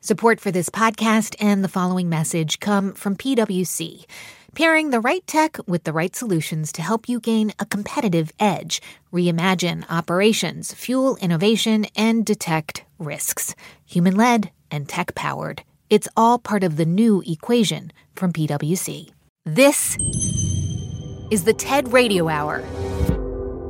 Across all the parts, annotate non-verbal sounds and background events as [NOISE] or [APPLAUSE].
Support for this podcast and the following message come from PwC, pairing the right tech with the right solutions to help you gain a competitive edge, reimagine operations, fuel innovation, and detect risks. Human led and tech powered. It's all part of the new equation from PwC. This is the TED Radio Hour.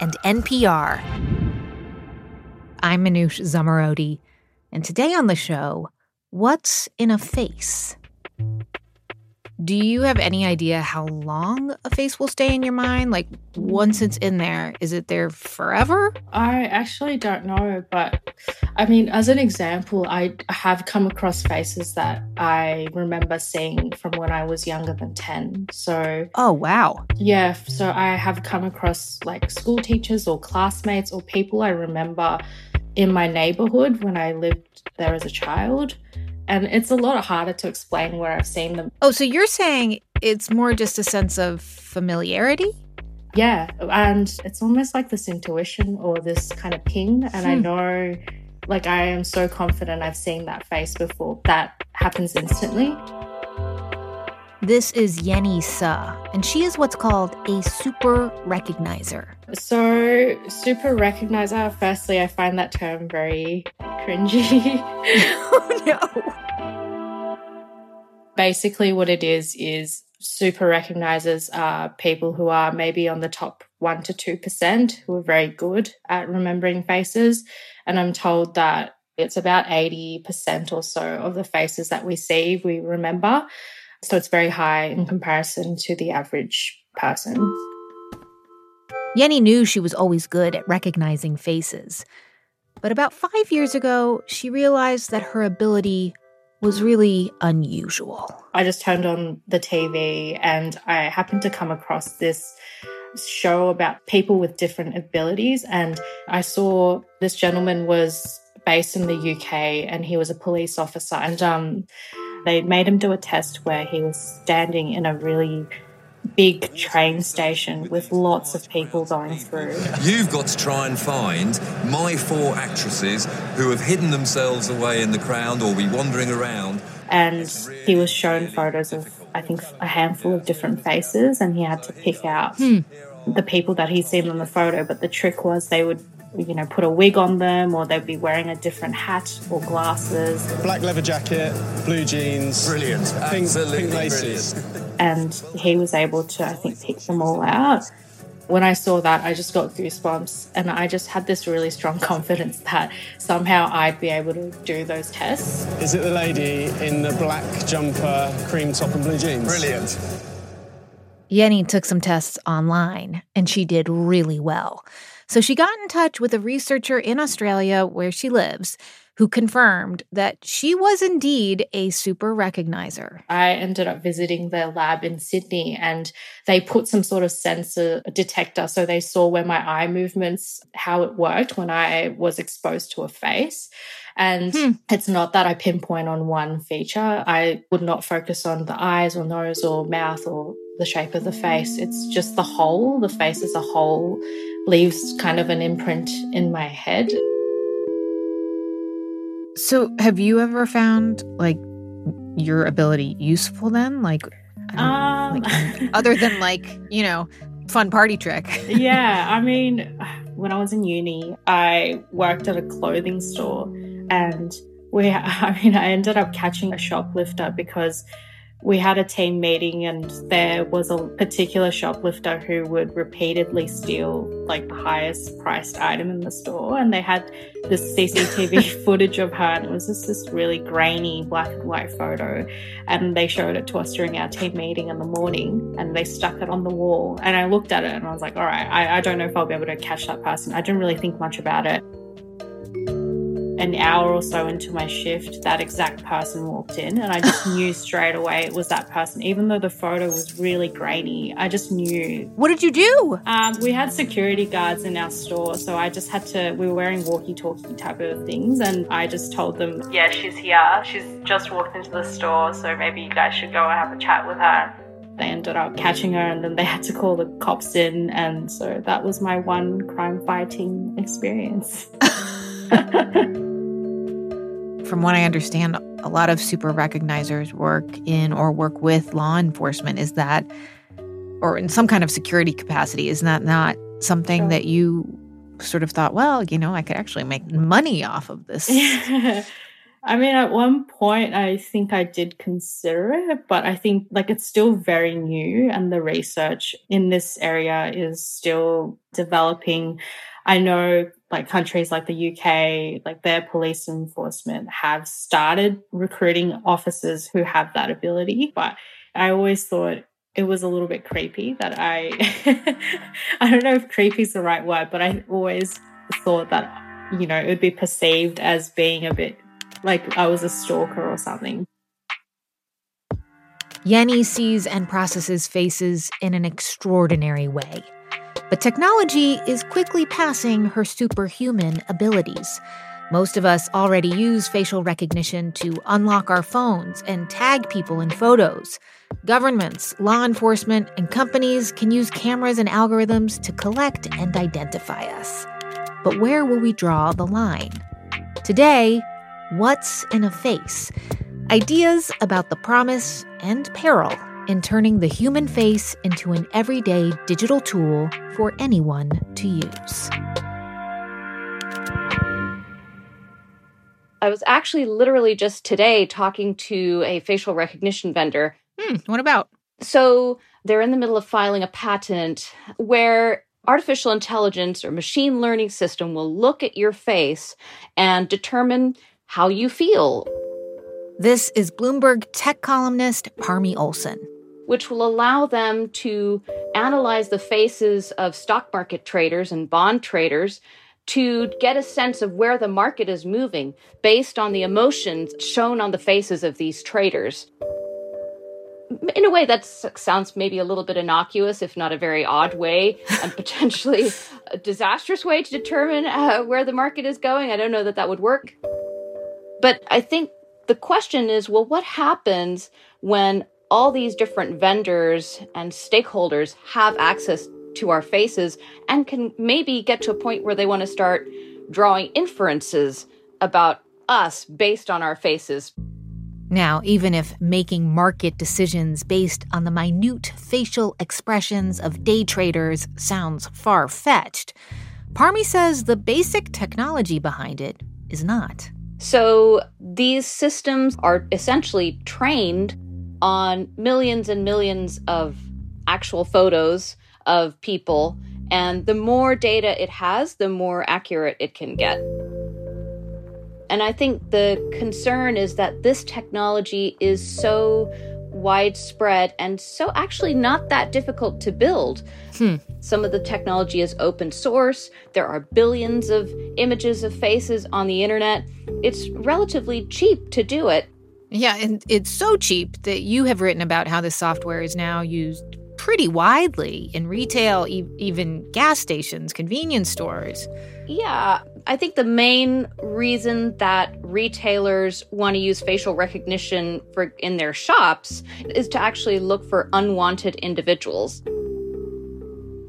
and NPR. I'm Manoush Zomorodi, and today on the show, what's in a face? Do you have any idea how long a face will stay in your mind? Like once it's in there, is it there forever? I actually don't know, but I mean, as an example, I have come across faces that I remember seeing from when I was younger than 10. So, oh, wow. Yeah. So I have come across like school teachers or classmates or people I remember in my neighborhood when I lived there as a child and it's a lot harder to explain where I've seen them. Oh, so you're saying it's more just a sense of familiarity? Yeah, and it's almost like this intuition or this kind of ping. And hmm. I know, like, I am so confident I've seen that face before. That happens instantly. This is Yenny Seo, and she is what's called a super recognizer. So, super recognizer, firstly, I find that term very cringy. [LAUGHS] oh, no. Basically, what it is is super recognizers are people who are maybe on the top 1% to 2% who are very good at remembering faces. And I'm told that it's about 80% or so of the faces that we see we remember. So it's very high in comparison to the average person. Yenny knew she was always good at recognizing faces. But about five years ago, she realized that her ability was really unusual. I just turned on the TV and I happened to come across this show about people with different abilities. And I saw this gentleman was based in the UK and he was a police officer. And um, they made him do a test where he was standing in a really big train station with lots of people going through. You've got to try and find my four actresses who have hidden themselves away in the crowd or be wandering around. And he was shown photos of, I think, a handful of different faces, and he had to pick out hmm. the people that he'd seen on the photo. But the trick was they would you know, put a wig on them or they'd be wearing a different hat or glasses. Black leather jacket, blue jeans. Brilliant. Pink, pink laces. And he was able to, I think, pick them all out. When I saw that, I just got goosebumps and I just had this really strong [LAUGHS] confidence that somehow I'd be able to do those tests. Is it the lady in the black jumper, cream top, and blue jeans? Brilliant. Yenny took some tests online and she did really well. So she got in touch with a researcher in Australia where she lives who confirmed that she was indeed a super recognizer. I ended up visiting their lab in Sydney and they put some sort of sensor detector so they saw where my eye movements, how it worked when I was exposed to a face. And hmm. it's not that I pinpoint on one feature. I would not focus on the eyes or nose or mouth or the shape of the face. It's just the whole, the face as a whole leaves kind of an imprint in my head. So, have you ever found like your ability useful then? Like, um, like other than like, you know, fun party trick? [LAUGHS] yeah. I mean, when I was in uni, I worked at a clothing store and we, [LAUGHS] I mean, I ended up catching a shoplifter because we had a team meeting and there was a particular shoplifter who would repeatedly steal like the highest priced item in the store and they had this CCTV [LAUGHS] footage of her and it was just this really grainy black and white photo and they showed it to us during our team meeting in the morning and they stuck it on the wall and I looked at it and I was like all right I, I don't know if I'll be able to catch that person. I didn't really think much about it an hour or so into my shift, that exact person walked in, and I just [LAUGHS] knew straight away it was that person. Even though the photo was really grainy, I just knew. What did you do? Um, we had security guards in our store, so I just had to. We were wearing walkie-talkie type of things, and I just told them, "Yeah, she's here. She's just walked into the store, so maybe you guys should go and have a chat with her." They ended up catching her, and then they had to call the cops in, and so that was my one crime-fighting experience. [LAUGHS] [LAUGHS] From what I understand, a lot of super recognizers work in or work with law enforcement. Is that, or in some kind of security capacity, is that not something that you sort of thought, well, you know, I could actually make money off of this? [LAUGHS] I mean, at one point, I think I did consider it, but I think like it's still very new and the research in this area is still developing. I know like countries like the UK, like their police enforcement have started recruiting officers who have that ability. But I always thought it was a little bit creepy that I, [LAUGHS] I don't know if creepy is the right word, but I always thought that, you know, it would be perceived as being a bit like I was a stalker or something. Yenny sees and processes faces in an extraordinary way. But technology is quickly passing her superhuman abilities. Most of us already use facial recognition to unlock our phones and tag people in photos. Governments, law enforcement, and companies can use cameras and algorithms to collect and identify us. But where will we draw the line? Today, what's in a face? Ideas about the promise and peril in turning the human face into an everyday digital tool for anyone to use. I was actually literally just today talking to a facial recognition vendor. Hmm, what about? So they're in the middle of filing a patent where artificial intelligence or machine learning system will look at your face and determine how you feel. This is Bloomberg tech columnist Parmy Olson which will allow them to analyze the faces of stock market traders and bond traders to get a sense of where the market is moving based on the emotions shown on the faces of these traders. In a way, that sounds maybe a little bit innocuous, if not a very odd way, and [LAUGHS] potentially a disastrous way to determine uh, where the market is going. I don't know that that would work. But I think the question is well, what happens when all these different vendors and stakeholders have access to our faces and can maybe get to a point where they want to start drawing inferences about us based on our faces. Now, even if making market decisions based on the minute facial expressions of day traders sounds far fetched, Parmy says the basic technology behind it is not. So, these systems are essentially trained on millions and millions of actual photos of people. And the more data it has, the more accurate it can get. And I think the concern is that this technology is so widespread and so actually not that difficult to build. Hmm. Some of the technology is open source. There are billions of images of faces on the internet. It's relatively cheap to do it. Yeah, and it's so cheap that you have written about how this software is now used pretty widely in retail, e- even gas stations, convenience stores. Yeah, I think the main reason that retailers want to use facial recognition for in their shops is to actually look for unwanted individuals.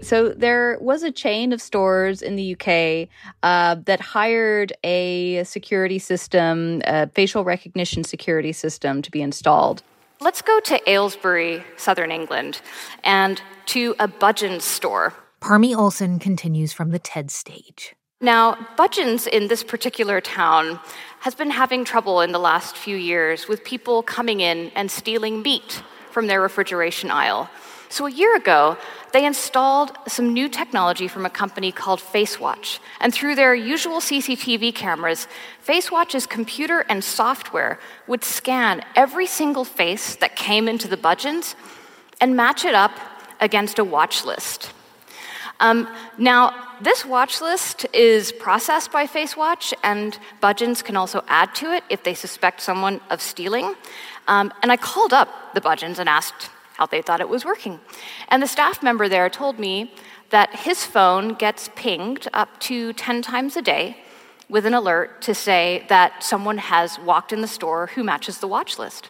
So there was a chain of stores in the UK uh, that hired a security system, a facial recognition security system to be installed. Let's go to Aylesbury, southern England, and to a Budgens store. Parmy Olson continues from the TED stage. Now, Budgens in this particular town has been having trouble in the last few years with people coming in and stealing meat from their refrigeration aisle. So, a year ago, they installed some new technology from a company called FaceWatch. And through their usual CCTV cameras, FaceWatch's computer and software would scan every single face that came into the Budgens and match it up against a watch list. Um, now, this watch list is processed by FaceWatch, and Budgens can also add to it if they suspect someone of stealing. Um, and I called up the Budgens and asked how they thought it was working. And the staff member there told me that his phone gets pinged up to 10 times a day with an alert to say that someone has walked in the store who matches the watch list.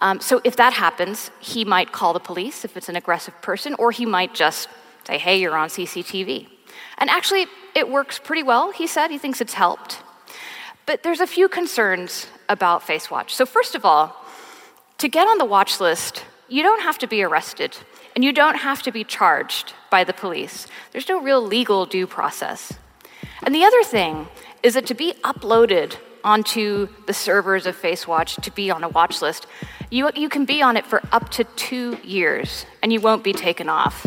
Um, so if that happens, he might call the police if it's an aggressive person, or he might just say, hey, you're on CCTV. And actually, it works pretty well, he said. He thinks it's helped. But there's a few concerns about FaceWatch. So, first of all, to get on the watch list, you don't have to be arrested and you don't have to be charged by the police. There's no real legal due process. And the other thing is that to be uploaded onto the servers of FaceWatch to be on a watch list, you, you can be on it for up to two years and you won't be taken off.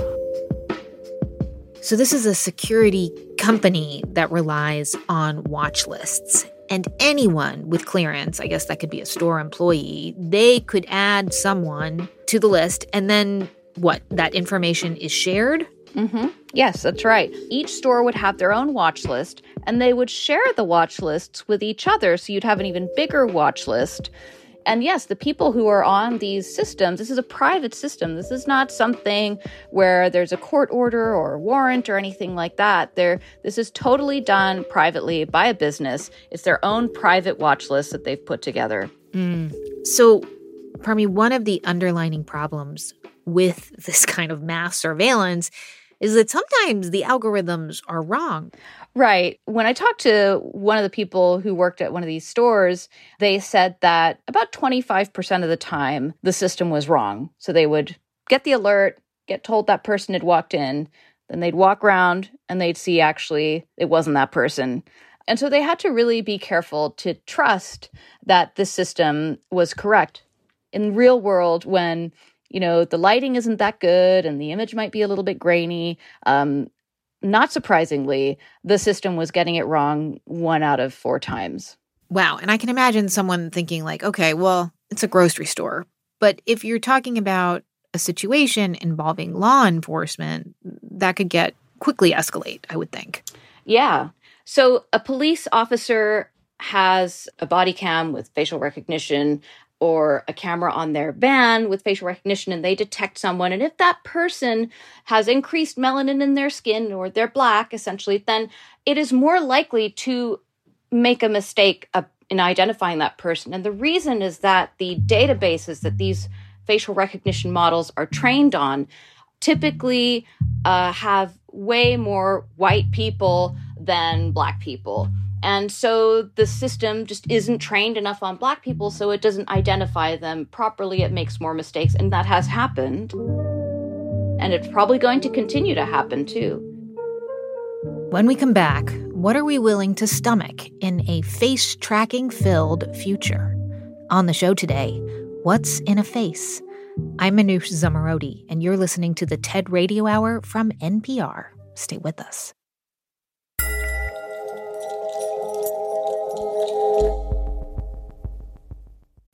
So, this is a security company that relies on watch lists. And anyone with clearance, I guess that could be a store employee, they could add someone to the list. And then what? That information is shared? Mm-hmm. Yes, that's right. Each store would have their own watch list, and they would share the watch lists with each other. So you'd have an even bigger watch list and yes, the people who are on these systems, this is a private system. This is not something where there's a court order or a warrant or anything like that. There, this is totally done privately by a business. It's their own private watch list that they've put together. Mm. So, Parmy, one of the underlining problems with this [LAUGHS] kind of mass surveillance is that sometimes the algorithms are wrong. Right. When I talked to one of the people who worked at one of these stores, they said that about 25% of the time the system was wrong. So they would get the alert, get told that person had walked in, then they'd walk around and they'd see actually it wasn't that person. And so they had to really be careful to trust that the system was correct. In real world, when you know the lighting isn't that good and the image might be a little bit grainy, um, not surprisingly, the system was getting it wrong one out of four times. Wow. And I can imagine someone thinking, like, okay, well, it's a grocery store. But if you're talking about a situation involving law enforcement, that could get quickly escalate, I would think. Yeah. So a police officer has a body cam with facial recognition or a camera on their van with facial recognition and they detect someone. And if that person has increased melanin in their skin or they're black, essentially, then it is more likely to make a mistake in identifying that person. And the reason is that the databases that these facial recognition models are trained on typically uh, have way more white people than black people. And so the system just isn't trained enough on black people, so it doesn't identify them properly. It makes more mistakes, and that has happened. And it's probably going to continue to happen too. When we come back, what are we willing to stomach in a face tracking filled future? On the show today, what's in a face? I'm Manoush Zomorodi, and you're listening to the TED Radio Hour from NPR. Stay with us.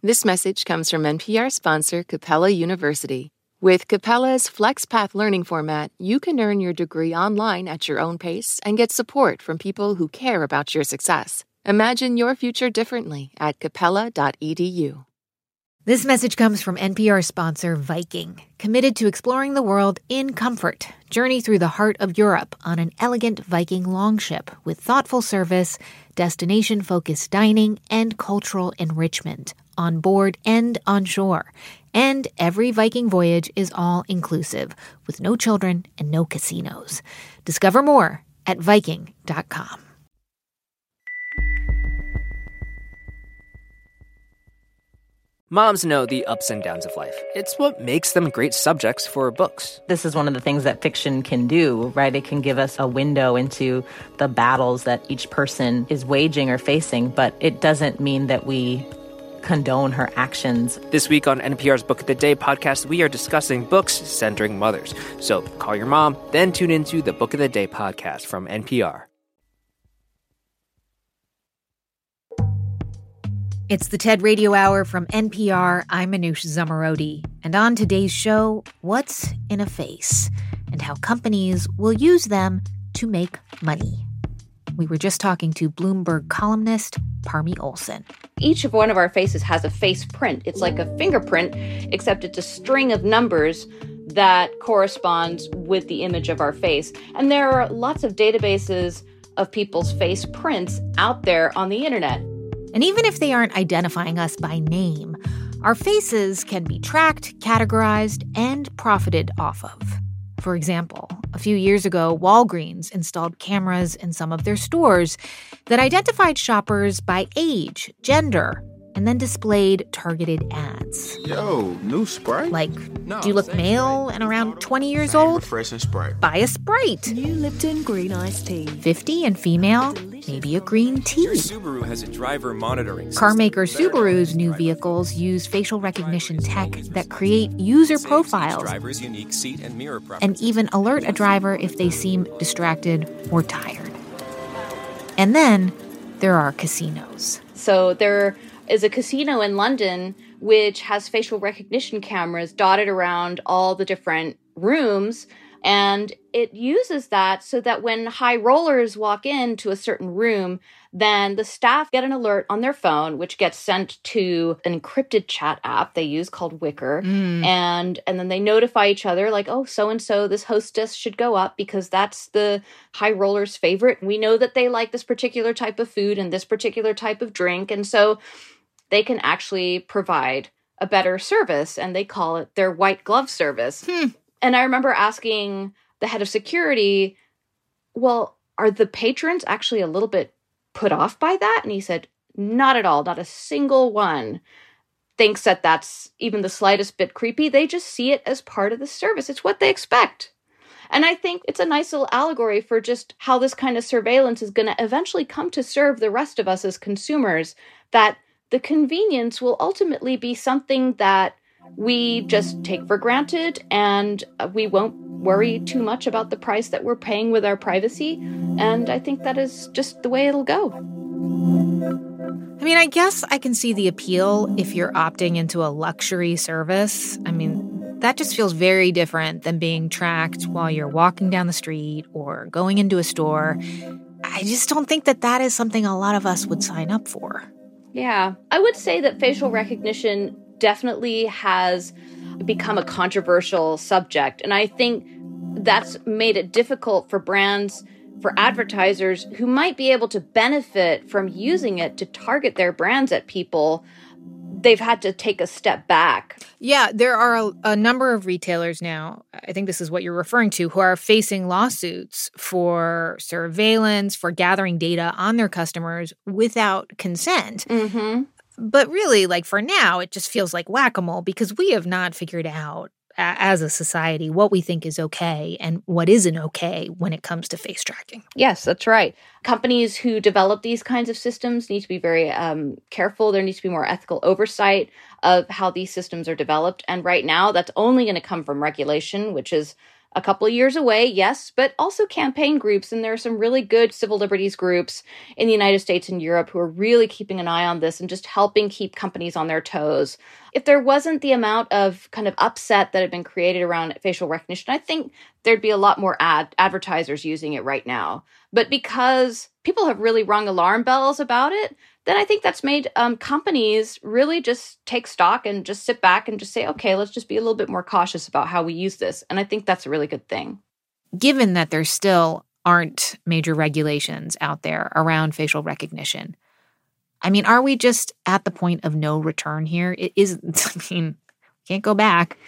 This message comes from NPR sponsor Capella University. With Capella's FlexPath learning format, you can earn your degree online at your own pace and get support from people who care about your success. Imagine your future differently at capella.edu. This message comes from NPR sponsor Viking, committed to exploring the world in comfort. Journey through the heart of Europe on an elegant Viking longship with thoughtful service, destination focused dining, and cultural enrichment on board and on shore. And every Viking voyage is all inclusive, with no children and no casinos. Discover more at Viking.com. Moms know the ups and downs of life. It's what makes them great subjects for books. This is one of the things that fiction can do, right? It can give us a window into the battles that each person is waging or facing, but it doesn't mean that we condone her actions. This week on NPR's Book of the Day podcast, we are discussing books centering mothers. So call your mom, then tune into the Book of the Day podcast from NPR. It's the TED Radio Hour from NPR. I'm Manoush Zomorodi. And on today's show, what's in a face and how companies will use them to make money. We were just talking to Bloomberg columnist Parmy Olson. Each of one of our faces has a face print. It's like a fingerprint, except it's a string of numbers that corresponds with the image of our face. And there are lots of databases of people's face prints out there on the internet. And even if they aren't identifying us by name, our faces can be tracked, categorized, and profited off of. For example, a few years ago, Walgreens installed cameras in some of their stores that identified shoppers by age, gender, and then displayed targeted ads. Yo, new Sprite? Like, do you look male and around 20 years old? Refreshing Sprite. Buy a Sprite. New Lipton Green Iced Tea. 50 and female, maybe a green tea. Your Subaru has a driver monitoring Car maker Subaru's new vehicles use facial recognition tech that create user profiles driver's unique seat and mirror and even alert a driver if they seem distracted or tired. And then there are casinos. So there is a casino in London which has facial recognition cameras dotted around all the different rooms. And it uses that so that when high rollers walk into a certain room, then the staff get an alert on their phone, which gets sent to an encrypted chat app they use called Wickr. Mm. And and then they notify each other, like, oh, so and so, this hostess should go up because that's the high roller's favorite. We know that they like this particular type of food and this particular type of drink. And so they can actually provide a better service and they call it their white glove service. Hmm. And I remember asking the head of security, well, are the patrons actually a little bit put off by that? And he said, not at all. Not a single one thinks that that's even the slightest bit creepy. They just see it as part of the service. It's what they expect. And I think it's a nice little allegory for just how this kind of surveillance is going to eventually come to serve the rest of us as consumers. That the convenience will ultimately be something that we just take for granted and uh, we won't worry too much about the price that we're paying with our privacy. And I think that is just the way it'll go. I mean, I guess I can see the appeal if you're opting into a luxury service. I mean, that just feels very different than being tracked while you're walking down the street or going into a store. I just don't think that that is something a lot of us would sign up for. Yeah. I would say that facial recognition definitely has become a controversial subject. And I think that's made it difficult for brands, for advertisers who might be able to benefit from using it to target their brands at people. They've had to take a step back. Yeah, there are a, a, number of retailers now, I think this is what you're referring to, who are facing lawsuits for surveillance, for gathering data on their customers without consent. Mm-hmm. But really, like for now, it just feels like whack a mole because we have not figured out as a society what we think is okay and what isn't okay when it comes to face tracking. Yes, that's right. Companies who develop these kinds of systems need to be very um, careful. There needs to be more ethical oversight of how these systems are developed. And right now, that's only going to come from regulation, which is a couple of years away, yes, but also campaign groups. And there are some really good civil liberties groups in the United States and Europe who are really keeping an eye on this and just helping keep companies on their toes. If there wasn't the amount of kind of upset that had been created around facial recognition, I think there'd be a lot more ad advertisers using it right now. But because people have really rung alarm bells about it, then I think that's made um, companies really just take stock and just sit back and just say, okay, let's just be a little bit more cautious about how we use this. And I think that's a really good thing. Given that there still aren't major regulations out there around facial recognition, I mean, are we just at the point of no return here? It is, [LAUGHS] I mean, we can't go back.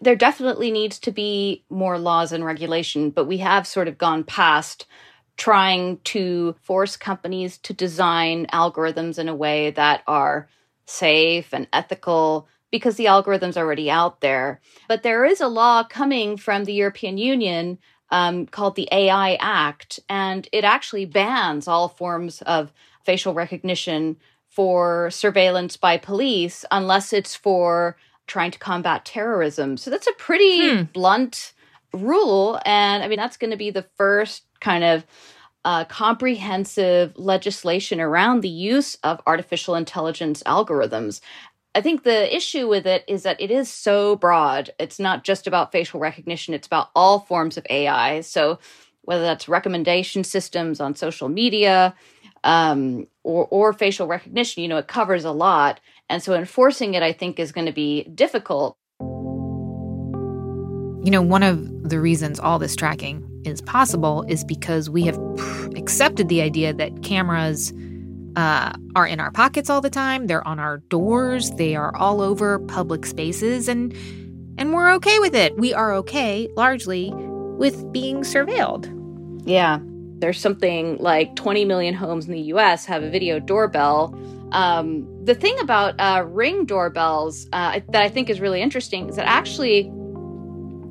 There definitely needs to be more laws and regulation, but we have sort of gone past trying to force companies to design algorithms in a way that are safe and ethical because the algorithm's already out there. But there is a law coming from the European Union um, called the AI Act, and it actually bans all forms of facial recognition for surveillance by police unless it's for trying to combat terrorism. So that's a pretty hmm. blunt rule. And I mean, that's going to be the first kind of uh, comprehensive legislation around the use of artificial intelligence algorithms. I think the issue with it is that it is so broad. It's not just about facial recognition, it's about all forms of AI. So, whether that's recommendation systems on social media um, or, or facial recognition, you know, it covers a lot. And so, enforcing it, I think, is going to be difficult. You know, one of the reasons all this tracking is possible is because we have accepted the idea that cameras uh, are in our pockets all the time. They're on our doors. They are all over public spaces, and and we're okay with it. We are okay, largely, with being surveilled. Yeah, there's something like 20 million homes in the U.S. have a video doorbell. Um, the thing about uh, ring doorbells uh, that I think is really interesting is that actually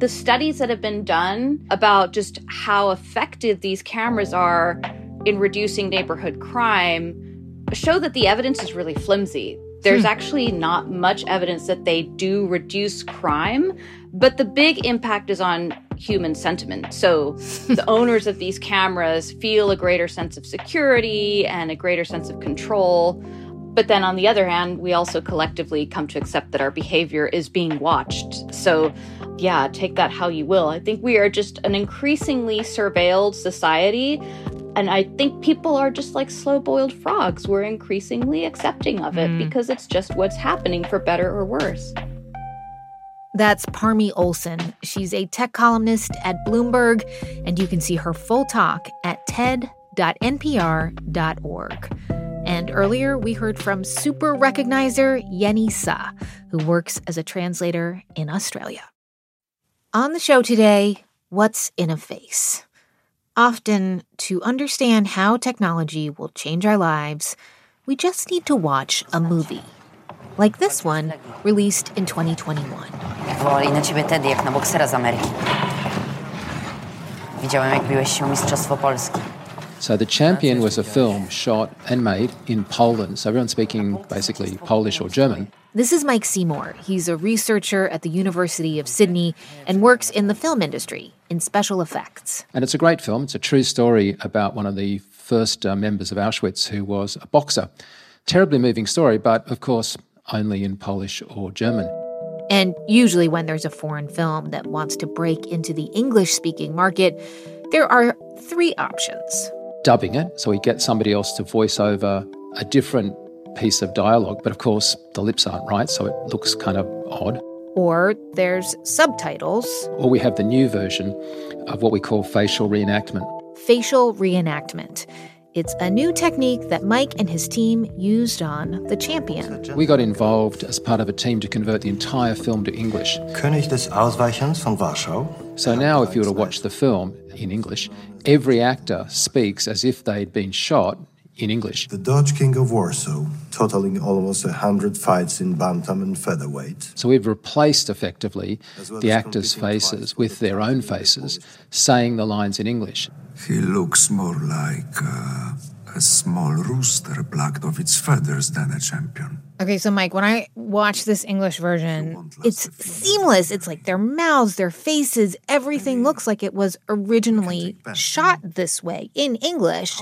the studies that have been done about just how effective these cameras are in reducing neighborhood crime show that the evidence is really flimsy. There's hmm. actually not much evidence that they do reduce crime, but the big impact is on human sentiment. So [LAUGHS] the owners of these cameras feel a greater sense of security and a greater sense of control. But then on the other hand, we also collectively come to accept that our behavior is being watched. So, yeah, take that how you will. I think we are just an increasingly surveilled society and I think people are just like slow boiled frogs. We're increasingly accepting of it mm. because it's just what's happening for better or worse. That's Parmy Olson. She's a tech columnist at Bloomberg, and you can see her full talk at ted.npr.org. And earlier, we heard from super recognizer Yenny Seo, who works as a translator in Australia. On the show today, what's in a face? Often, to understand how technology will change our lives, we just need to watch a movie. Like this one, released in 2021. Volali na ciebie Teddy jak na boksera z Ameryki. Widziałem jak się Mistrzostwo. So The Champion was a film shot and made in Poland. So everyone's speaking basically Polish or German. This is Mike Seymour. He's a researcher at the University of Sydney and works in the film industry in special effects. And it's a great film. It's a true story about one of the first uh, members of Auschwitz who was a boxer. Terribly moving story, but of course, only in Polish or German. And usually, when there's a foreign film that wants to break into the English speaking market, there are three options dubbing it, so we get somebody else to voice over a different piece of dialogue, but of course the lips aren't right, so it looks kind of odd. Or there's subtitles. Or we have the new version of what we call facial reenactment. Facial reenactment. It's a new technique that Mike and his team used on The Champion. We got involved as part of a team to convert the entire film to English. König des Ausweichens von Warschau. So now, if you were to watch the film in English, every actor speaks as if they'd been shot in English. The Dutch King of Warsaw, totaling almost 100 fights in bantam and featherweight. So we've replaced effectively well the actors' faces with their own faces, saying the lines in English. He looks more like uh, a small rooster plucked off its feathers than a champion. Okay, so Mike, when I watch this English version, it's seamless. It's like their mouths, their faces, everything looks like it was originally shot this way in English.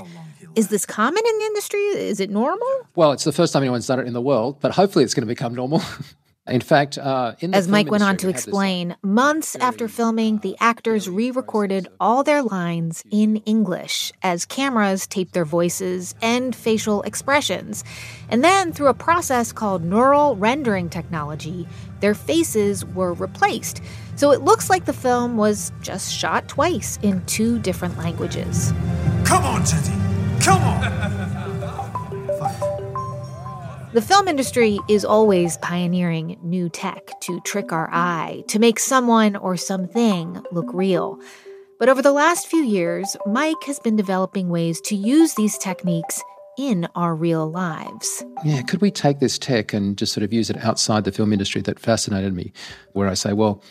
Is this common in the industry? Is it normal? Well, it's the first time anyone's done it in the world, but hopefully it's going to become normal. [LAUGHS] In fact, uh, in as Mike went on to explain, months after filming, the actors re recorded all their lines in English as cameras taped their voices and facial expressions. And then, through a process called neural rendering technology, their faces were replaced. So it looks like the film was just shot twice in two different languages. Come on, Teddy! Come on! [LAUGHS] The film industry is always pioneering new tech to trick our eye, to make someone or something look real. But over the last few years, Mike has been developing ways to use these techniques in our real lives. Yeah, could we take this tech and just sort of use it outside the film industry that fascinated me? Where I say, well,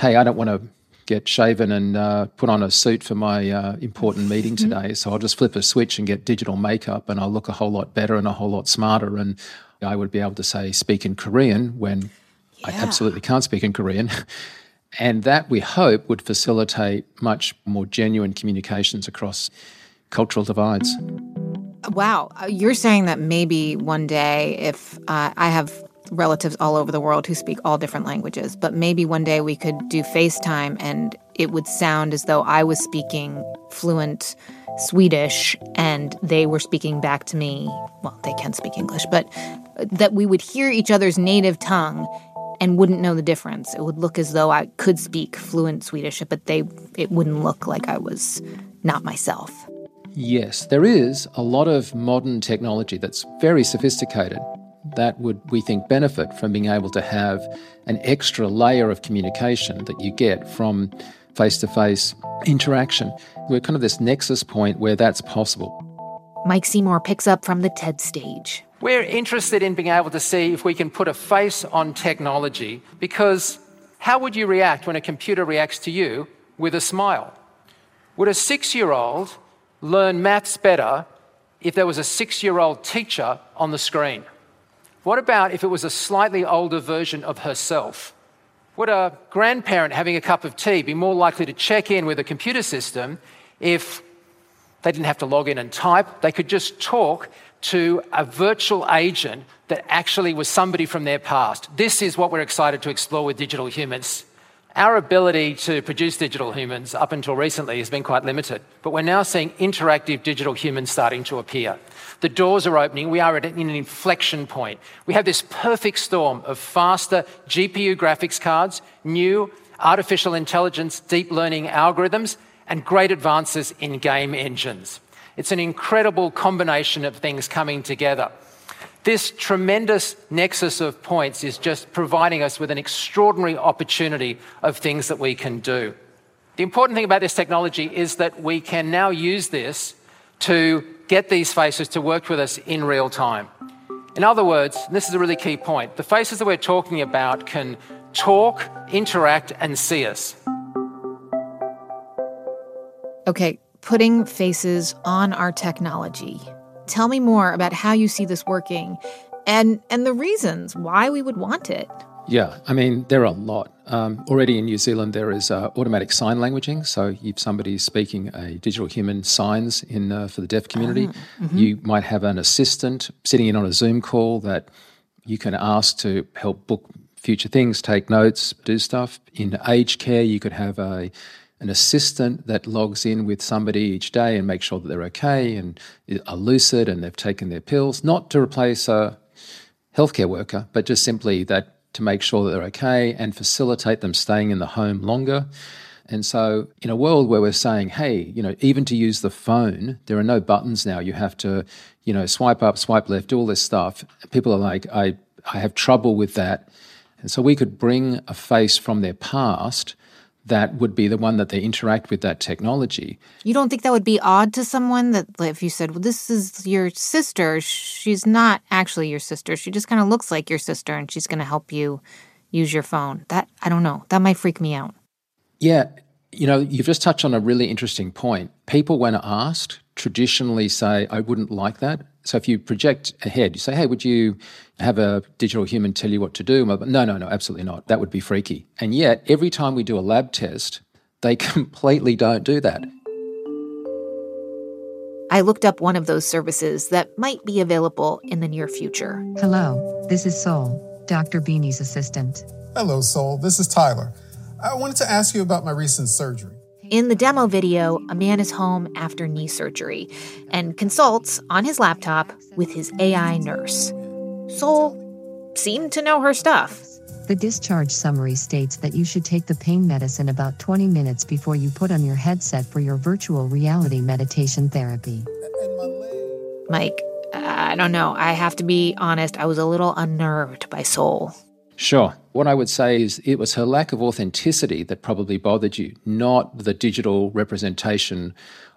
hey, I don't want to get shaven and uh, put on a suit for my uh, important meeting mm-hmm. today. So I'll just flip a switch and get digital makeup and I'll look a whole lot better and a whole lot smarter. And I would be able to say, speak in Korean when yeah. I absolutely can't speak in Korean. [LAUGHS] and that we hope would facilitate much more genuine communications across cultural divides. Wow. Uh, you're saying that maybe one day, if uh, I have relatives all over the world who speak all different languages. But maybe one day we could do FaceTime and it would sound as though I was speaking fluent Swedish and they were speaking back to me. Well, they can speak English, but uh, that we would hear each other's native tongue and wouldn't know the difference. It would look as though I could speak fluent Swedish, but they it wouldn't look like I was not myself. Yes, there is a lot of modern technology that's very sophisticated that would, we think, benefit from being able to have an extra layer of communication that you get from face to face interaction. We're kind of this nexus point where that's possible. Mike Seymour picks up from the TED stage. We're interested in being able to see if we can put a face on technology because how would you react when a computer reacts to you with a smile? Would a six year old learn maths better if there was a six year old teacher on the screen? What about if it was a slightly older version of herself? Would a grandparent having a cup of tea be more likely to check in with a computer system if they didn't have to log in and type? They could just talk to a virtual agent that actually was somebody from their past. This is what we're excited to explore with digital humans. Our ability to produce digital humans up until recently has been quite limited, but we're now seeing interactive digital humans starting to appear. The doors are opening. We are at an inflection point. We have this perfect storm of faster GPU graphics cards, new artificial intelligence, deep learning algorithms, and great advances in game engines. It's an incredible combination of things coming together. This tremendous nexus of points is just providing us with an extraordinary opportunity of things that we can do. The important thing about this technology is that we can now use this to get these faces to work with us in real time. In other words, and this is a really key point the faces that we're talking about can talk, interact, and see us. Okay, putting faces on our technology. Tell me more about how you see this working and, and the reasons why we would want it. Yeah, I mean, there are a lot. Um, already in New Zealand, there is uh, automatic sign languaging. So if somebody is speaking a digital human signs in uh, for the deaf community, uh-huh. mm-hmm. you might have an assistant sitting in on a Zoom call that you can ask to help book future things, take notes, do stuff. In aged care, you could have a an assistant that logs in with somebody each day and makes sure that they're okay and are lucid and they've taken their pills, not to replace a healthcare worker, but just simply that to make sure that they're okay and facilitate them staying in the home longer. And so, in a world where we're saying, hey, you know, even to use the phone, there are no buttons now. You have to, you know, swipe up, swipe left, all this stuff. People are like, I, I have trouble with that. And so, we could bring a face from their past that would be the one that they interact with that technology. You don't think that would be odd to someone that if you said, "Well, this is your sister. She's not actually your sister. She just kind of looks like your sister and she's going to help you use your phone." That I don't know. That might freak me out. Yeah, you know, you've just touched on a really interesting point. People when asked traditionally say, "I wouldn't like that." So if you project ahead, you say, hey, would you have a digital human tell you what to do? No, no, no, absolutely not. That would be freaky. And yet, every time we do a lab test, they [LAUGHS] completely don't do that. I looked up one of those services that might be available in the near future. Hello, this is Soul, Dr. Beanie's assistant. Hello, Soul. This is Tyler. I wanted to ask you about my recent surgery. In the demo video, a man is home after knee surgery and consults on his laptop with his AI nurse. Soul seemed to know her stuff. The discharge summary states that you should take the pain medicine about 20 minutes before you put on your headset for your virtual reality meditation therapy. Mike, I don't know. I have to be honest, I was a little unnerved by Soul. Sure. What I would say is it was her lack of authenticity that probably bothered you, not the digital representation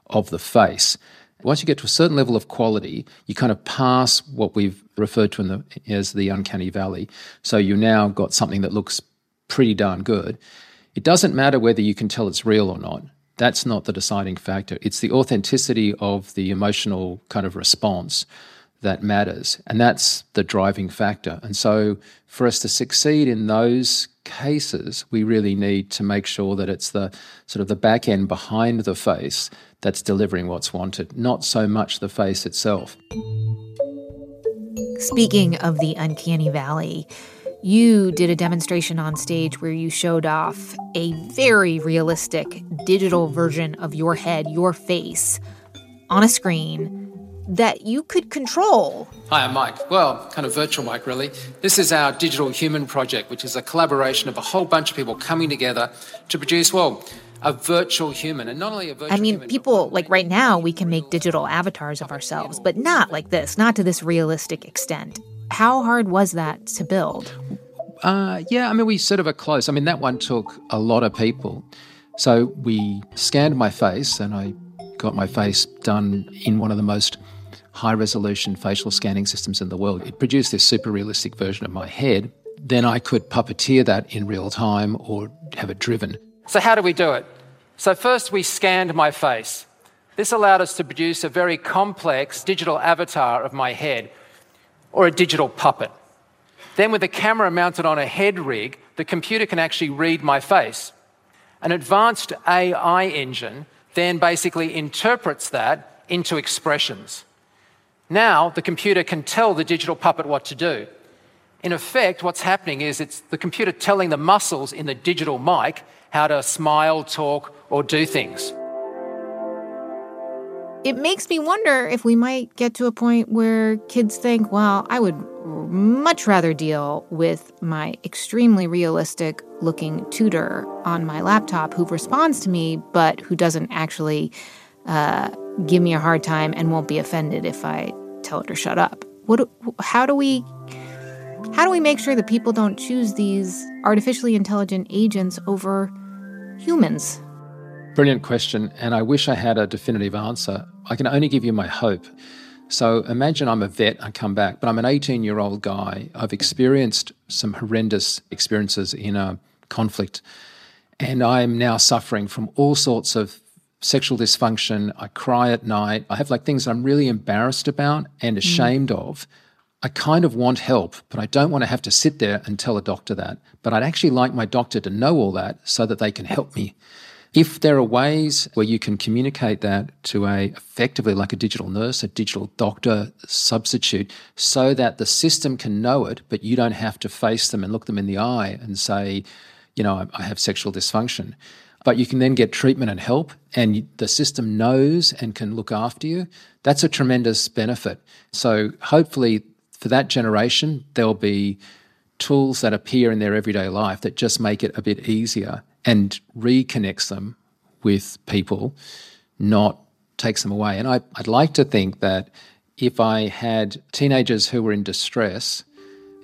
of the face. Once you get to a certain level of quality, you kind of pass what we've referred to the, as the uncanny valley. So you now got something that looks pretty darn good. It doesn't matter whether you can tell it's real or not. That's not the deciding factor. It's the authenticity of the emotional kind of response that matters. And that's the driving factor. And so for us to succeed in those cases, we really need to make sure that it's the sort of the back end behind the face that's delivering what's wanted, not so much the face itself. Speaking of the uncanny valley, you did a demonstration on stage where you showed off a very realistic digital version of your head, your face, on a screen that you could control. Hi, I'm Mike. Well, kind of virtual Mike, really. This is our Digital Human Project, which is a collaboration of a whole bunch of people coming together to produce, well, a virtual human and not only a virtual human I mean, human, people like right now we can make digital avatars of ourselves, but not like this, not to this realistic extent. How hard was that to build? Uh, yeah, I mean, we sort of are close. I mean, that one took a lot of people. So we scanned my face and I got my face done in one of the most high resolution facial scanning systems in the world. It produced this super realistic version of my head. Then I could puppeteer that in real time or have it driven. So, how do we do it? So, first we scanned my face. This allowed us to produce a very complex digital avatar of my head, or a digital puppet. Then, with a camera mounted on a head rig, the computer can actually read my face. An advanced AI engine then basically interprets that into expressions. Now, the computer can tell the digital puppet what to do. In effect, what's happening is it's the computer telling the muscles in the digital Mike how to smile, talk, or do things. It makes me wonder if we might get to a point where kids think, well, I would much rather deal with my extremely realistic looking tutor on my laptop who responds to me, but who doesn't actually uh, give me a hard time and won't be offended if I tell it to shut up. What? How do we? How do we make sure that people don't choose these artificially intelligent agents over humans? Brilliant question, and I wish I had a definitive answer. I can only give you my hope. So imagine I'm a vet, I come back, but I'm an 18 year old guy. I've experienced some horrendous experiences in a conflict, and I'm now suffering from all sorts of sexual dysfunction. I cry at night. I have like things I'm really embarrassed about and mm. ashamed mm. of. I kind of want help, but I don't want to have to sit there and tell a doctor that. But I'd actually like my doctor to know all that so that they can help me. If there are ways where you can communicate that to a effectively like a digital nurse, a digital doctor substitute, so that the system can know it, but you don't have to face them and look them in the eye and say, you know, I have sexual dysfunction but you can then get treatment and help, and the system knows and can look after you. That's a tremendous benefit. So, hopefully, for that generation, there'll be tools that appear in their everyday life that just make it a bit easier and reconnects them with people, not takes them away. And I, would like to think that if I had teenagers who were in distress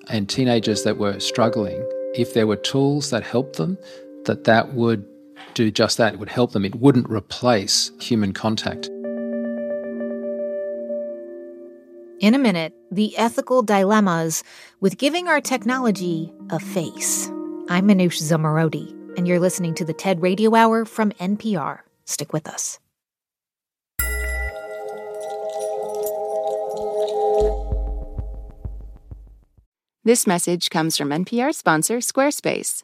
and teenagers that were struggling, if there were tools that helped them, that that would do just that. It would help them. It wouldn't replace human contact. In a minute, the ethical dilemmas with giving our technology a face. I'm Manoush Zomorodi, and you're listening to the TED Radio Hour from NPR. Stick with us. This message comes from NPR sponsor Squarespace.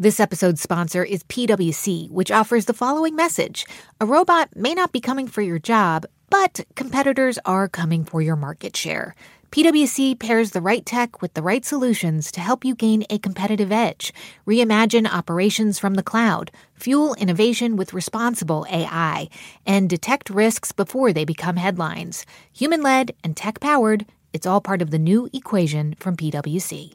This episode's sponsor is PWC, which offers the following message A robot may not be coming for your job, but competitors are coming for your market share. PWC pairs the right tech with the right solutions to help you gain a competitive edge, reimagine operations from the cloud, fuel innovation with responsible AI, and detect risks before they become headlines. Human led and tech powered, It's all part of the new equation from PwC.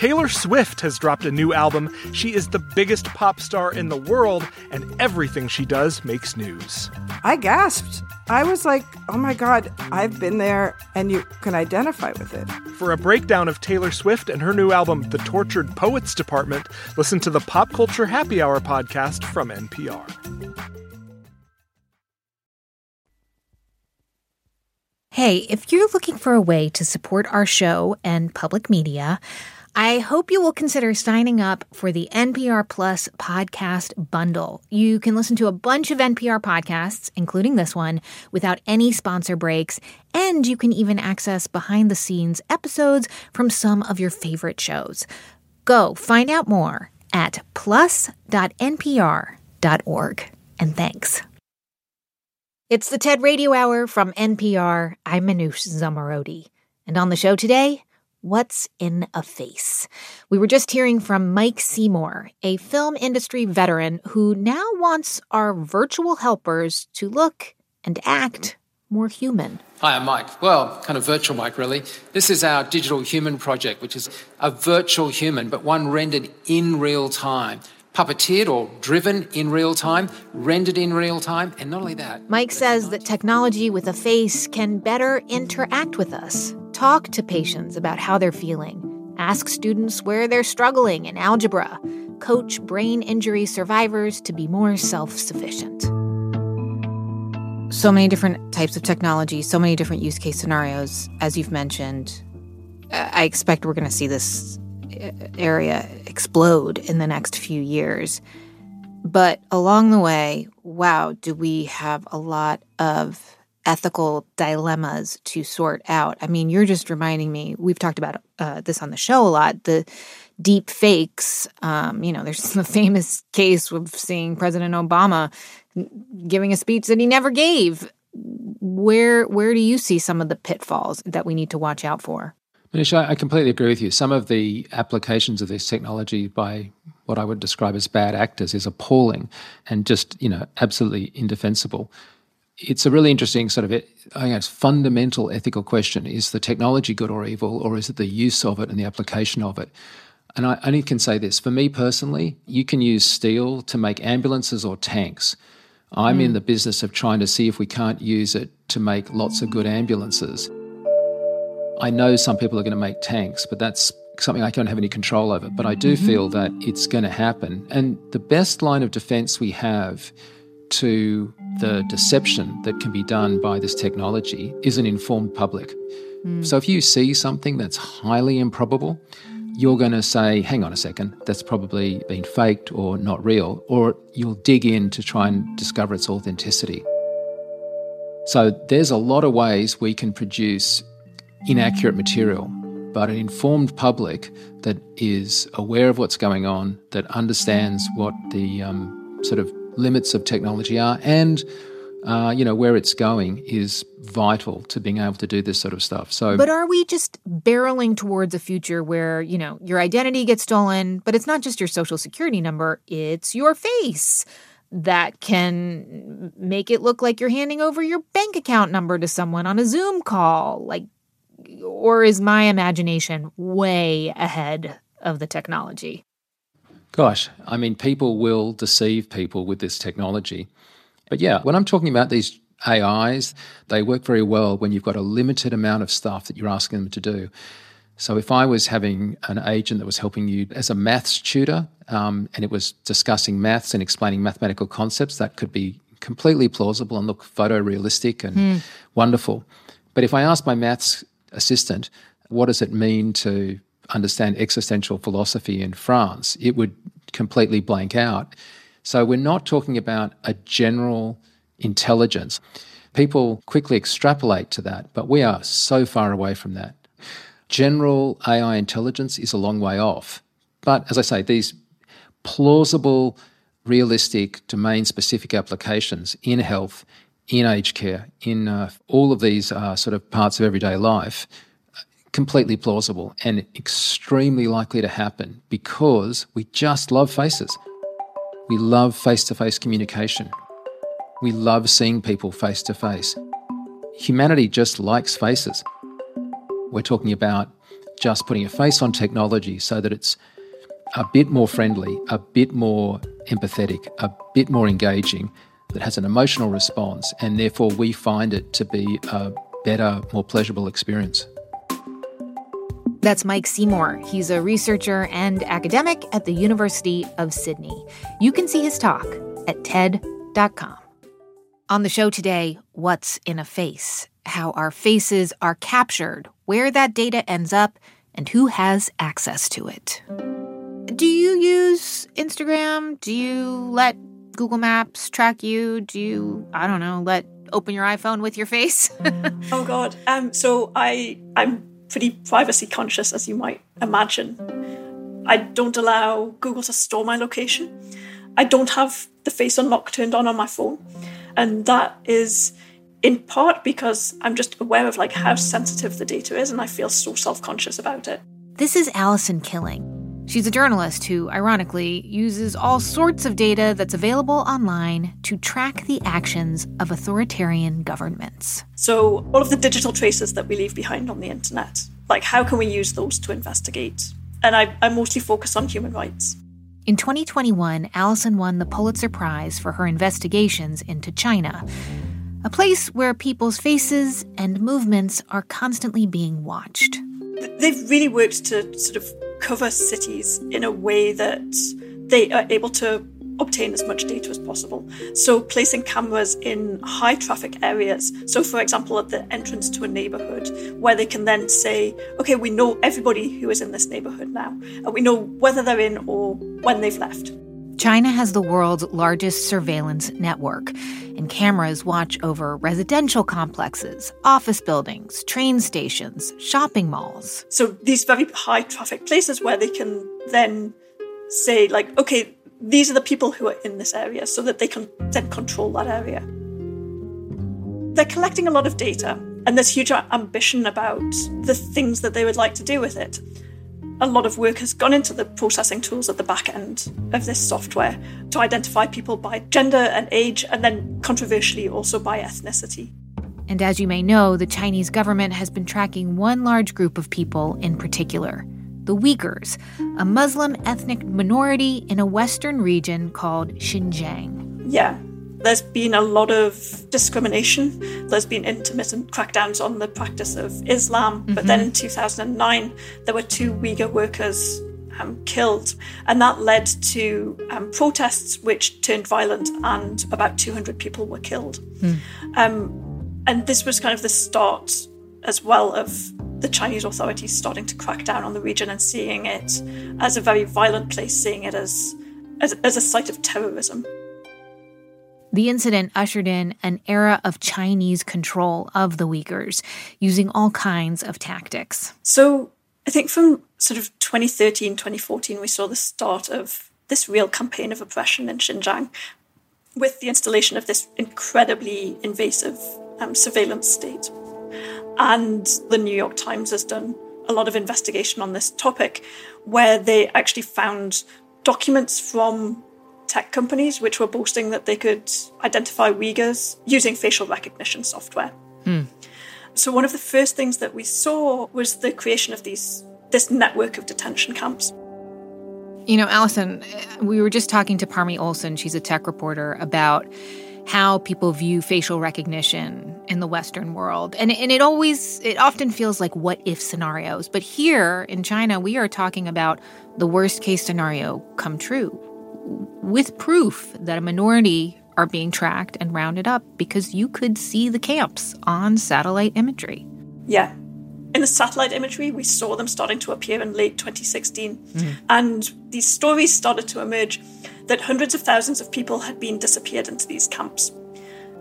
Taylor Swift has dropped a new album. She is the biggest pop star in the world, and everything she does makes news. I gasped. I was like, oh my God, I've been there, and you can identify with it. For a breakdown of Taylor Swift and her new album, The Tortured Poets Department, listen to the Pop Culture Happy Hour podcast from NPR. Hey, if you're looking for a way to support our show and public media, I hope you will consider signing up for the NPR Plus podcast bundle. You can listen to a bunch of NPR podcasts, including this one, without any sponsor breaks, and you can even access behind the scenes episodes from some of your favorite shows. Go find out more at plus.npr.org. And thanks. It's the TED Radio Hour from NPR. I'm Manoush Zomorodi. And on the show today, What's in a Face? We were just hearing from Mike Seymour, a film industry veteran who now wants our virtual helpers to look and act more human. Hi, I'm Mike. Well, kind of virtual Mike, really. This is our digital human project, which is a virtual human, but one rendered in real time puppeteered or driven in real time, rendered in real time, and not only that. Mike says that technology with a face can better interact with us, talk to patients about how they're feeling, ask students where they're struggling in algebra, coach brain injury survivors to be more self sufficient. So many different types of technology, so many different use case scenarios, as you've mentioned. I expect we're going to see this area explode in the next few years. But along the way, wow, do we have a lot of ethical dilemmas to sort out. I mean, you're just reminding me, we've talked about uh, this on the show a lot, the deep fakes. Um, you know, there's [LAUGHS] the famous case of seeing President Obama giving a speech that he never gave. Where where do you see some of the pitfalls that we need to watch out for? Manisha, I completely agree with you. Some of the applications of this technology by what I would describe as bad actors is appalling and just, you know, absolutely indefensible. It's a really interesting sort of, I guess, fundamental ethical question. Is the technology good or evil, or is it the use of it and the application of it? And I only can say this for me personally, you can use steel to make ambulances or tanks. I'm mm. in the business of trying to see if we can't use it to make lots of good ambulances. I know some people are going to make tanks, but that's something I don't have any control over. But I do mm-hmm. feel that it's going to happen. And the best line of defense we have to the deception that can be done by this technology is an informed public. Mm. So if you see something that's highly improbable, you're going to say, hang on a second, that's probably been faked or not real, or you'll dig in to try and discover its authenticity. So there's a lot of ways we can produce inaccurate material, but an informed public that is aware of what's going on, that understands what the um, sort of limits of technology are, and uh, you know where it's going is vital to being able to do this sort of stuff. So, but are we just barreling towards a future where you know your identity gets stolen, but it's not just your social security number; it's your face that can make it look like you're handing over your bank account number to someone on a Zoom call. Like or is my imagination way ahead of the technology? Gosh, I mean, people will deceive people with this technology. But yeah, when I'm talking about these AIs, they work very well when you've got a limited amount of stuff that you're asking them to do. So if I was having an agent that was helping you as a maths tutor um, and it was discussing maths and explaining mathematical concepts, that could be completely plausible and look photorealistic and mm. wonderful. But if I asked my maths assistant, what does it mean to understand existential philosophy in France? It would completely blank out. So we're not talking about a general intelligence. People quickly extrapolate to that, but we are so far away from that. General AI intelligence is a long way off. But as I say, these plausible, realistic, domain specific applications in health, in aged care, in uh, all of these uh, sort of parts of everyday life, completely plausible and extremely likely to happen because we just love faces. We love face to face communication. We love seeing people face to face. Humanity just likes faces. We're talking about just putting a face on technology so that it's a bit more friendly, a bit more empathetic, a bit more engaging, that has an emotional response, and therefore we find it to be a better, more pleasurable experience. That's Mike Seymour. He's a researcher and academic at the University of Sydney. You can see his talk at TED.com. On the show today, what's in a face? How our faces are captured, where that data ends up, and who has access to it. Do you use Instagram? Do you let Google Maps track you? Do you, I don't know, let open your iPhone with your face? [LAUGHS] oh god. Um so I I'm pretty privacy conscious as you might imagine. I don't allow Google to store my location. I don't have the face unlock turned on on my phone. And that is in part because I'm just aware of like how sensitive the data is and I feel so self-conscious about it. This is Alison Killing. She's a journalist who, ironically, uses all sorts of data that's available online to track the actions of authoritarian governments. So, all of the digital traces that we leave behind on the internet, like how can we use those to investigate? And I, I mostly focus on human rights. In 2021, Alison won the Pulitzer Prize for her investigations into China, a place where people's faces and movements are constantly being watched. They've really worked to sort of cover cities in a way that they are able to obtain as much data as possible. So, placing cameras in high traffic areas. So, for example, at the entrance to a neighborhood, where they can then say, okay, we know everybody who is in this neighborhood now, and we know whether they're in or when they've left. China has the world's largest surveillance network, and cameras watch over residential complexes, office buildings, train stations, shopping malls. So these very high traffic places where they can then say, like, okay, these are the people who are in this area, so that they can then control that area. They're collecting a lot of data, and there's huge ambition about the things that they would like to do with it a lot of work has gone into the processing tools at the back end of this software to identify people by gender and age, and then controversially also by ethnicity. And as you may know, the Chinese government has been tracking one large group of people in particular the Uyghurs, a Muslim ethnic minority in a western region called Xinjiang. Yeah, there's been a lot of discrimination. There's been intermittent crackdowns on the practice of Islam. Mm-hmm. But then in 2009, there were two Uyghur workers um, killed. And that led to um, protests which turned violent, and about 200 people were killed. Mm. Um, and this was kind of the start as well of the Chinese authorities starting to crack down on the region and seeing it as a very violent place, seeing it as, as, as a site of terrorism. The incident ushered in an era of Chinese control of the Uyghurs, using all kinds of tactics. So I think from sort of 2013, 2014, we saw the start of this real campaign of oppression in Xinjiang with the installation of this incredibly invasive um, surveillance state. And the New York Times has done a lot of investigation on this topic, where they actually found documents from tech companies which were boasting that they could identify Uyghurs using facial recognition software. Hmm. So one of the first things that we saw was the creation of these this network of detention camps. You know, Alison, we were just talking to Parmy Olson, she's a tech reporter, about how people view facial recognition in the Western world. And, and it always, it often feels like what if scenarios. But here in China, we are talking about the worst case scenario come true with proof that a minority are being tracked and rounded up because you could see the camps on satellite imagery. Yeah. In the satellite imagery, we saw them starting to appear in late 2016. Mm. And these stories started to emerge that hundreds of thousands of people had been disappeared into these camps.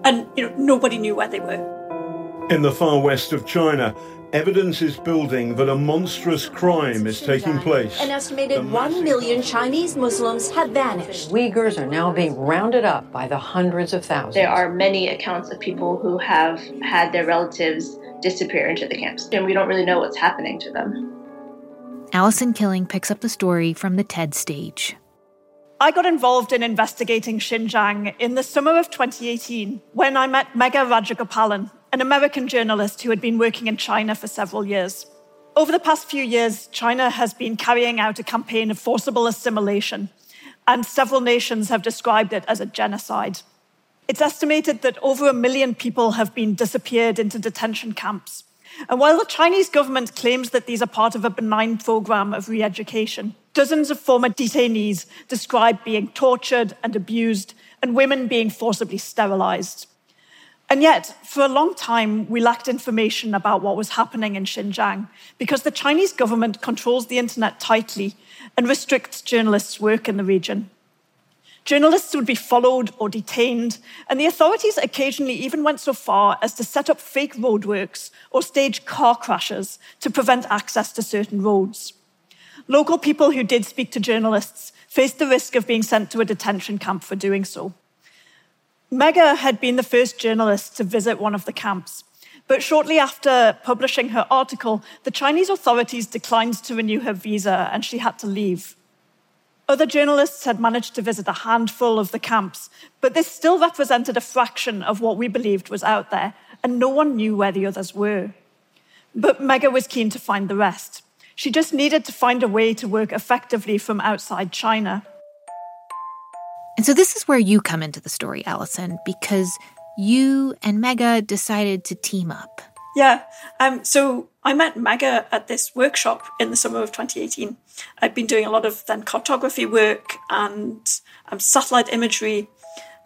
And you know, nobody knew where they were. In the far west of China, evidence is building that a monstrous crime is taking place. An estimated 1 million Chinese Muslims have vanished. Uyghurs are now being rounded up by the hundreds of thousands. There are many accounts of people who have had their relatives disappear into the camps, and we don't really know what's happening to them. Alison Killing picks up the story from the TED stage. I got involved in investigating Xinjiang in the summer of 2018 when I met Megha Rajagopalan, an American journalist who had been working in China for several years. Over the past few years, China has been carrying out a campaign of forcible assimilation, and several nations have described it as a genocide. It's estimated that over a million people have been disappeared into detention camps. And while the Chinese government claims that these are part of a benign program of re education, dozens of former detainees describe being tortured and abused, and women being forcibly sterilized. And yet, for a long time, we lacked information about what was happening in Xinjiang because the Chinese government controls the internet tightly and restricts journalists' work in the region. Journalists would be followed or detained, and the authorities occasionally even went so far as to set up fake roadworks or stage car crashes to prevent access to certain roads. Local people who did speak to journalists faced the risk of being sent to a detention camp for doing so. Megha had been the first journalist to visit one of the camps, but shortly after publishing her article, the Chinese authorities declined to renew her visa and she had to leave. Other journalists had managed to visit a handful of the camps, but this still represented a fraction of what we believed was out there, and no one knew where the others were. But Megha was keen to find the rest. She just needed to find a way to work effectively from outside China. And so this is where you come into the story, Alison, because you and Megha decided to team up. Yeah. Um, so I met Megha at this workshop in the summer of 2018. I'd been doing a lot of then cartography work and um, satellite imagery.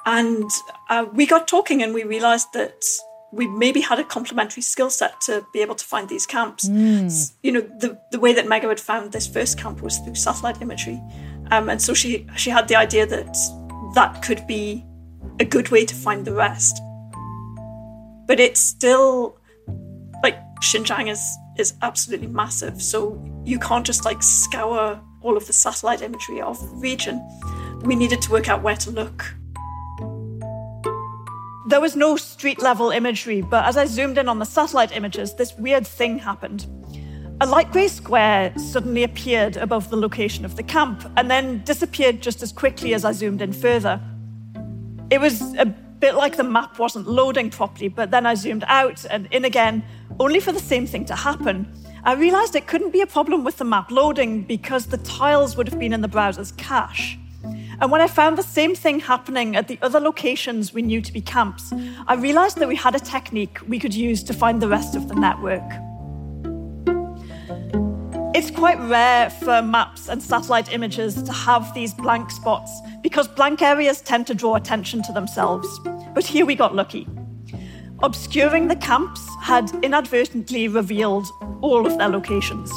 And uh, we got talking and we realized that we maybe had a complementary skill set to be able to find these camps. Mm. You know, the, the way that Megha had found this first camp was through satellite imagery. Um, and so she, she had the idea that that could be a good way to find the rest. But it's still like Xinjiang is is absolutely massive, so you can't just like scour all of the satellite imagery of the region. We needed to work out where to look. There was no street level imagery, but as I zoomed in on the satellite images, this weird thing happened. A light grey square suddenly appeared above the location of the camp and then disappeared just as quickly as I zoomed in further. It was a bit like the map wasn't loading properly, but then I zoomed out and in again, only for the same thing to happen. I realized it couldn't be a problem with the map loading because the tiles would have been in the browser's cache. And when I found the same thing happening at the other locations we knew to be camps, I realized that we had a technique we could use to find the rest of the network. It's quite rare for maps and satellite images to have these blank spots because blank areas tend to draw attention to themselves. But here we got lucky. Obscuring the camps had inadvertently revealed all of their locations.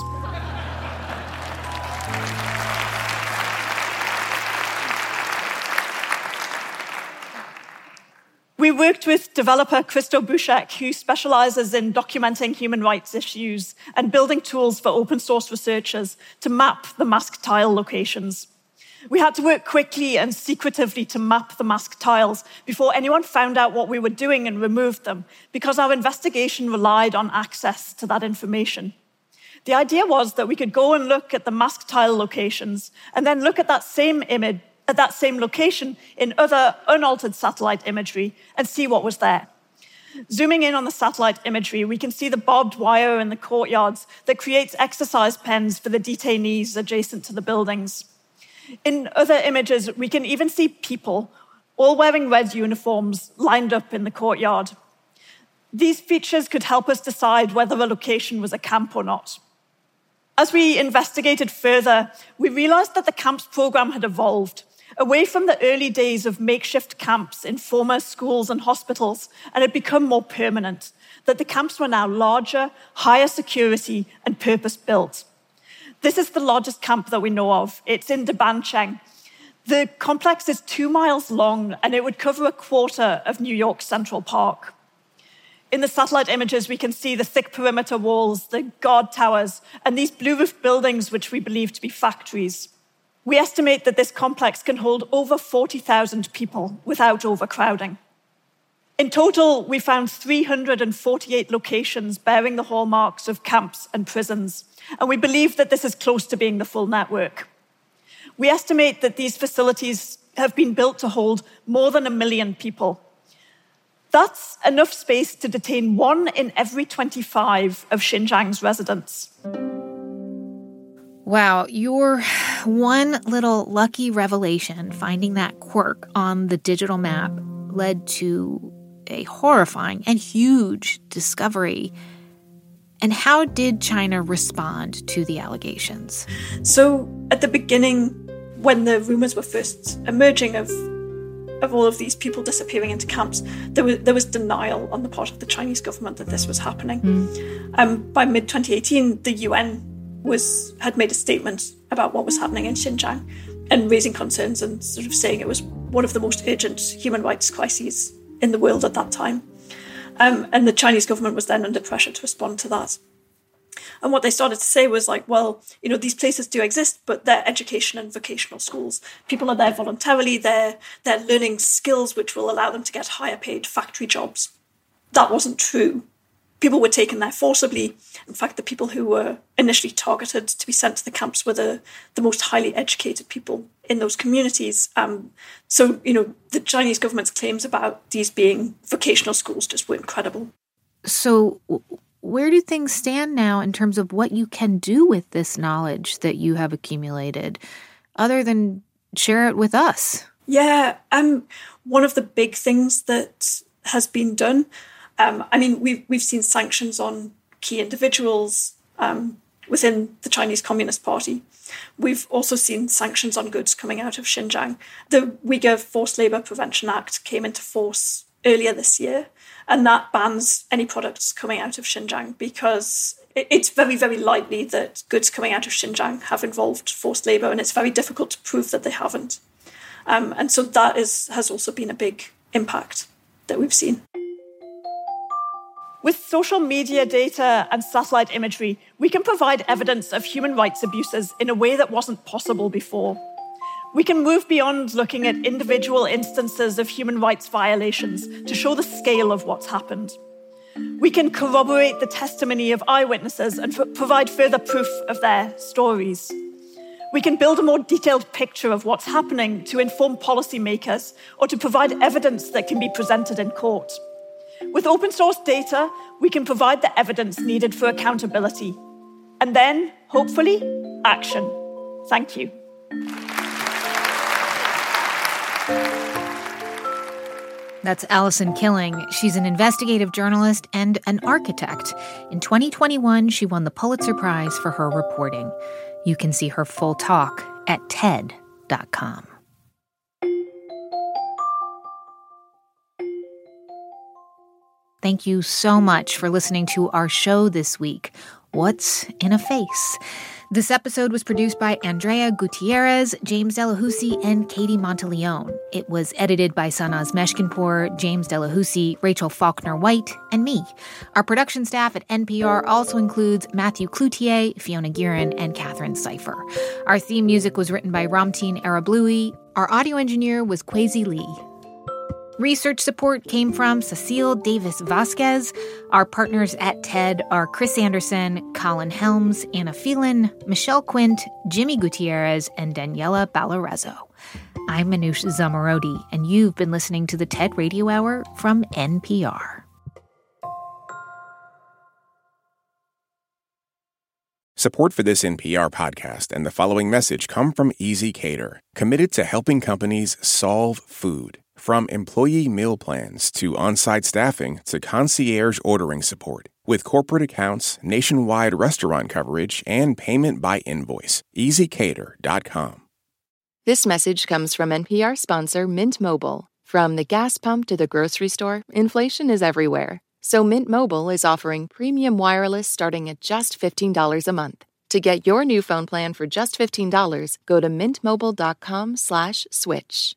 Worked with developer Christo Buschek, who specializes in documenting human rights issues and building tools for open source researchers to map the mask tile locations. We had to work quickly and secretively to map the mask tiles before anyone found out what we were doing and removed them, because our investigation relied on access to that information. The idea was that we could go and look at the mask tile locations and then look at that same image at that same location in other unaltered satellite imagery and see what was there. Zooming in on the satellite imagery, we can see the barbed wire in the courtyards that creates exercise pens for the detainees adjacent to the buildings. In other images, we can even see people, all wearing red uniforms, lined up in the courtyard. These features could help us decide whether a location was a camp or not. As we investigated further, we realized that the camps program had evolved away from the early days of makeshift camps in former schools and hospitals and had become more permanent, that the camps were now larger, higher security, and purpose built. This is the largest camp that we know of. It's in Dabancheng. The complex is two miles long and it would cover a quarter of New York Central Park. In the satellite images, we can see the thick perimeter walls, the guard towers, and these blue roofed buildings, which we believe to be factories. We estimate that this complex can hold over 40,000 people without overcrowding. In total, we found 348 locations bearing the hallmarks of camps and prisons, and we believe that this is close to being the full network. We estimate that these facilities have been built to hold more than a million people. That's enough space to detain one in every 25 of Xinjiang's residents. Wow, your one little lucky revelation, finding that quirk on the digital map, led to a horrifying and huge discovery. And how did China respond to the allegations? So, at the beginning, when the rumors were first emerging of of all of these people disappearing into camps, there was there was denial on the part of the Chinese government that this was happening. Mm. Um, by mid 2018, the UN was had made a statement about what was happening in Xinjiang and raising concerns and sort of saying it was one of the most urgent human rights crises in the world at that time. Um, and the Chinese government was then under pressure to respond to that. And what they started to say was like, well, you know, these places do exist, but they're education and vocational schools. People are there voluntarily. They're they're learning skills which will allow them to get higher paid factory jobs. That wasn't true people were taken there forcibly. In fact, the people who were initially targeted to be sent to the camps were the, the most highly educated people in those communities. Um, so, you know, the Chinese government's claims about these being vocational schools just weren't credible. So, where do things stand now in terms of what you can do with this knowledge that you have accumulated, other than share it with us? Yeah, um, one of the big things that has been done um, I mean, we've we've seen sanctions on key individuals um, within the Chinese Communist Party. We've also seen sanctions on goods coming out of Xinjiang. The Uyghur Forced Labour Prevention Act came into force earlier this year, and that bans any products coming out of Xinjiang because it's very, very likely that goods coming out of Xinjiang have involved forced labour, and it's very difficult to prove that they haven't. Um, and so that is has also been a big impact that we've seen. With social media data and satellite imagery, we can provide evidence of human rights abuses in a way that wasn't possible before. We can move beyond looking at individual instances of human rights violations to show the scale of what's happened. We can corroborate the testimony of eyewitnesses and f- provide further proof of their stories. We can build a more detailed picture of what's happening to inform policymakers or to provide evidence that can be presented in court. With open source data, we can provide the evidence needed for accountability. And then, hopefully, action. Thank you. That's Alison Killing. She's an investigative journalist and an architect. In 2021, she won the Pulitzer Prize for her reporting. You can see her full talk at TED.com. Thank you so much for listening to our show this week, What's in a Face? This episode was produced by Andrea Gutierrez, James Delahoussaye, and Katie Monteleone. It was edited by Sanaz Meshkinpour, James Delahoussaye, Rachel Faulkner White, and me. Our production staff at NPR also includes Matthew Cloutier, Fiona Geiran, and Katherine Sypher. Our theme music was written by Ramtin Arablouei. Our audio engineer was Kwesi Lee. Research support came from Cecile Davis Vasquez. Our partners at TED are Chris Anderson, Colin Helms, Anna Phelan, Michelle Quint, Jimmy Gutierrez, and Daniela Ballarezo. I'm Manoush Zomorodi, and you've been listening to the TED Radio Hour from NPR. Support for this NPR podcast and the following message come from ezCater, committed to helping companies solve food. From employee meal plans to on site staffing to concierge ordering support. With corporate accounts, nationwide restaurant coverage, and payment by invoice. ezCater.com. This message comes from NPR sponsor Mint Mobile. From the gas pump to the grocery store, inflation is everywhere. So Mint Mobile is offering premium wireless starting at just $15 a month. To get your new phone plan for just $15, go to mintmobile.com slash switch.